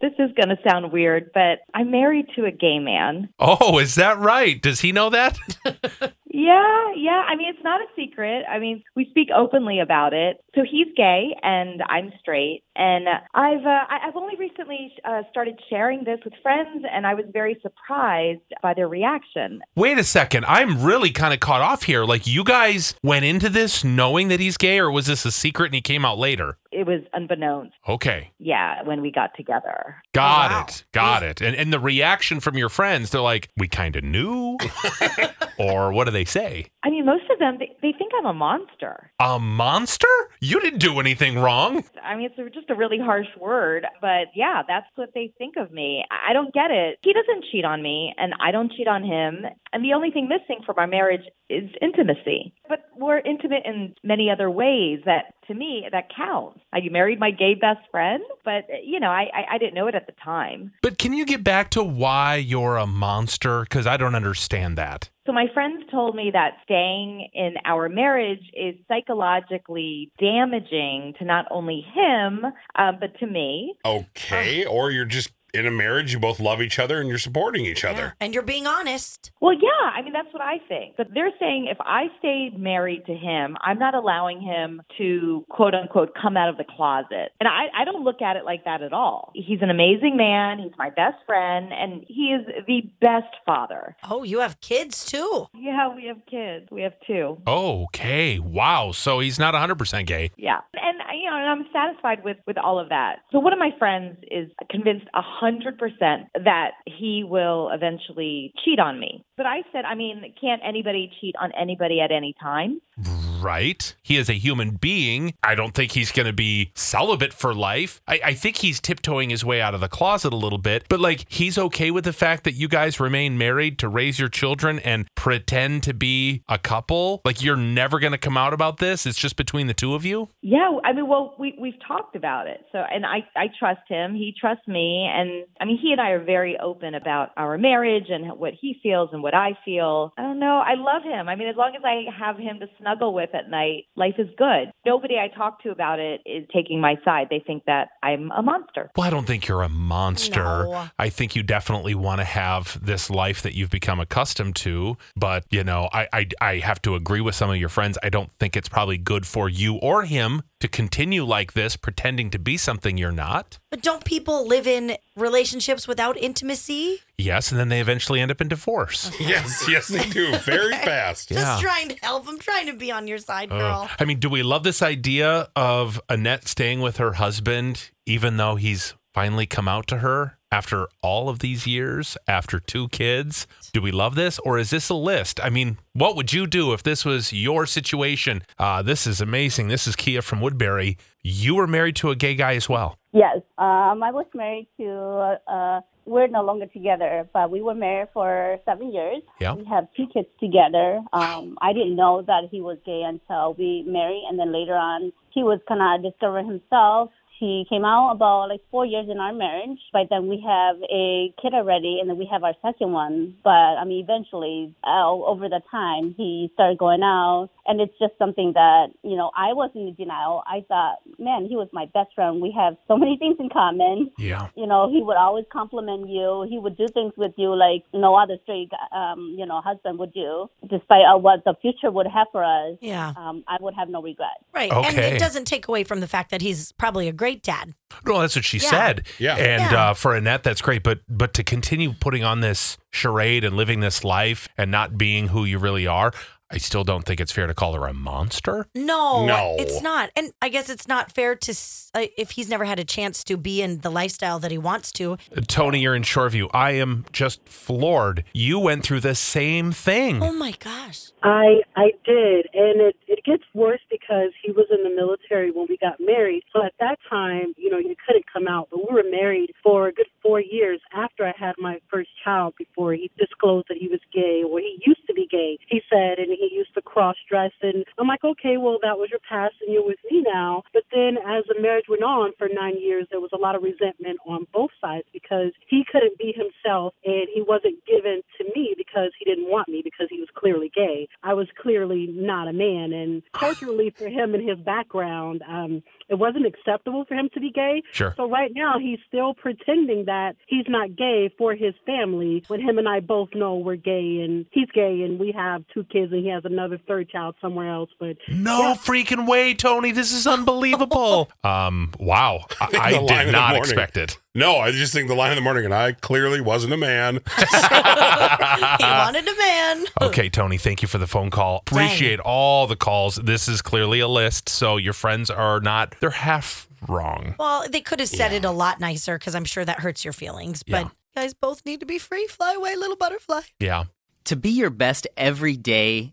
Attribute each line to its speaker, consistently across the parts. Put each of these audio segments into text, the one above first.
Speaker 1: This is going to sound weird, but I'm married to a gay man.
Speaker 2: Oh, is that right? Does he know that?
Speaker 1: Yeah, yeah. I mean, it's not a secret. I mean, we speak openly about it. So he's gay and I'm straight, and I've uh, I- I've only recently uh, started sharing this with friends, and I was very surprised by their reaction.
Speaker 2: Wait a second. I'm really kind of caught off here. Like, you guys went into this knowing that he's gay, or was this a secret and he came out later?
Speaker 1: It was unbeknownst.
Speaker 2: Okay.
Speaker 1: Yeah, when we got together.
Speaker 2: Got
Speaker 3: wow.
Speaker 2: it. Got it. And and the reaction from your friends, they're like, we kind of knew. or what do they say?
Speaker 1: I mean, most of them they, they think I'm a monster.
Speaker 2: A monster? You didn't do anything wrong.
Speaker 1: I mean, it's just a really harsh word, but yeah, that's what they think of me. I I don't get it. He doesn't cheat on me, and I don't cheat on him. And the only thing missing from our marriage is intimacy. But we're intimate in many other ways that, to me, that counts. I married my gay best friend, but you know, I, I, I didn't know it at the time.
Speaker 2: But can you get back to why you're a monster? Because I don't understand that.
Speaker 1: So my friends told me that staying in our marriage is psychologically damaging to not only him, um, but to me.
Speaker 3: Okay. Or you're just in a marriage, you both love each other and you're supporting each
Speaker 4: Yeah.
Speaker 3: other.
Speaker 4: And you're being honest.
Speaker 1: Well, yeah, I mean, that's what I think. But they're saying if I stayed married to him, I'm not allowing him to quote unquote come out of the closet. And I, I don't look at it like that at all. He's an amazing man. He's my best friend, and he is the best father.
Speaker 4: Oh, you have kids too.
Speaker 1: Yeah, we have kids. We have two.
Speaker 2: Okay. Wow. So he's not 100% gay.
Speaker 1: Yeah. And you know, and I'm satisfied with with all of that. So one of my friends is convinced a hundred percent that he will eventually cheat on me. But I said, I mean, can't anybody cheat on anybody at any time?
Speaker 2: Right. He is a human being. I don't think he's going to be celibate for life. I, I think he's tiptoeing his way out of the closet a little bit, but like he's okay with the fact that you guys remain married to raise your children and pretend to be a couple. Like you're never going to come out about this. It's just between the two of you.
Speaker 1: Yeah, I mean, well, we we've talked about it. So, and I I trust him. He trusts me, and I mean, he and I are very open about our marriage and what he feels and what I feel. I don't know. I love him. I mean, as long as I have him to snuggle with at night, life is good. Nobody I talk to about it is taking my side. They think that I'm a monster.
Speaker 2: Well, I don't think you're a monster.
Speaker 4: No.
Speaker 2: I think you definitely want to have this life that you've become accustomed to. But, you know, I, I, I have to agree with some of your friends. I don't think it's probably good for you or him to continue like this, pretending to be something you're not.
Speaker 4: But don't people live in relationships without intimacy?
Speaker 2: Yes, and then they eventually end up in divorce.
Speaker 3: Yes, yes, they do. Very fast.
Speaker 2: Yeah.
Speaker 4: Just trying to help. I'm trying to be on your side,
Speaker 2: Uh,
Speaker 4: girl.
Speaker 2: I mean, do we love this idea of Annette staying with her husband, even though he's finally come out to her after all of these years, after two kids? Do we love this, or is this a list? I mean, what would you do if this was your situation? Uh, this is amazing. This is Kia from Woodbury. You were married to a gay guy as well.
Speaker 5: Yes, um, I was married to. Uh, we're no longer together, but we were married for seven years.
Speaker 2: Yeah.
Speaker 5: We have two kids together. Um, I didn't know that he was gay until we married, and then later on, he was kind of discovering himself. He came out about like four years in our marriage. By then, we have a kid already, and then we have our second one. But I mean, eventually, uh, over the time, he started going out, and it's just something that you know I was in denial. I thought, man, he was my best friend. We have so many things in common
Speaker 2: Yeah.
Speaker 5: you know, he would always compliment you. He would do things with you like no other straight, um, you know, husband would do. Despite uh, what the future would have for us,
Speaker 4: Yeah.
Speaker 5: um, I would have no regret.
Speaker 4: Right. And it doesn't take away from the fact that he's probably a great dad.
Speaker 2: No, that's what she
Speaker 4: Yeah.
Speaker 2: said.
Speaker 3: Yeah.
Speaker 2: And
Speaker 4: Yeah.
Speaker 2: Uh, for Annette, that's great. But but to continue putting on this charade and living this life and not being who you really are, I still don't think it's fair to call her a monster.
Speaker 4: No,
Speaker 3: No.
Speaker 4: it's not. And I guess it's not fair to, uh, if he's never had a chance to be in the lifestyle that he wants to.
Speaker 2: Tony, you're in Shoreview. I am just floored. You went through the same thing.
Speaker 4: Oh my gosh.
Speaker 6: I I did, and it it gets worse because he was in the military when we got married. So at that time, you know, you couldn't come out, but we were married for a good four years after I had my first child before he disclosed that he was gay or he used to be gay. He said, and he cross dress. And I'm like, okay, well, that was your past and you're with me now. But then as the marriage went on for nine years, there was a lot of resentment on both sides because he couldn't be himself and he wasn't given to me because he didn't want me because he was clearly gay. I was clearly not a man. And culturally for him and his background, um, it wasn't acceptable for him to be gay.
Speaker 2: Sure.
Speaker 6: So right now he's still pretending that he's not gay for his family when him and I both know we're gay and he's gay and we have two kids and he has another third child somewhere else. But
Speaker 2: No
Speaker 6: Yeah.
Speaker 2: freaking way, Tony. This is unbelievable. um, wow. I, I did not expect it.
Speaker 3: No, I just think the line in the morning, and I clearly wasn't a man.
Speaker 4: he wanted a man.
Speaker 2: Okay, Tony, thank you for the phone call. Appreciate all the calls. This is clearly a list, so your friends are not, they're half wrong.
Speaker 4: Well, they could have said it a lot nicer because I'm sure that hurts your feelings. But
Speaker 2: Yeah.
Speaker 4: you guys both need to be free. Fly away, little butterfly.
Speaker 2: Yeah.
Speaker 7: To be your best every day,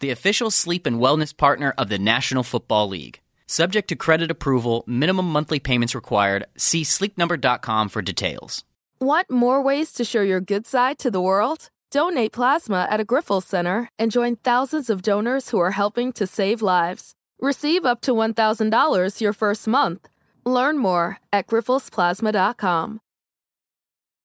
Speaker 7: the official sleep and wellness partner of the National Football League. Subject to credit approval, minimum monthly payments required. See sleepnumber.com for details.
Speaker 8: Want more ways to show your good side to the world? Donate plasma at a Grifols Center and join thousands of donors who are helping to save lives. Receive up to $1,000 your first month. Learn more at grifolsplasma.com.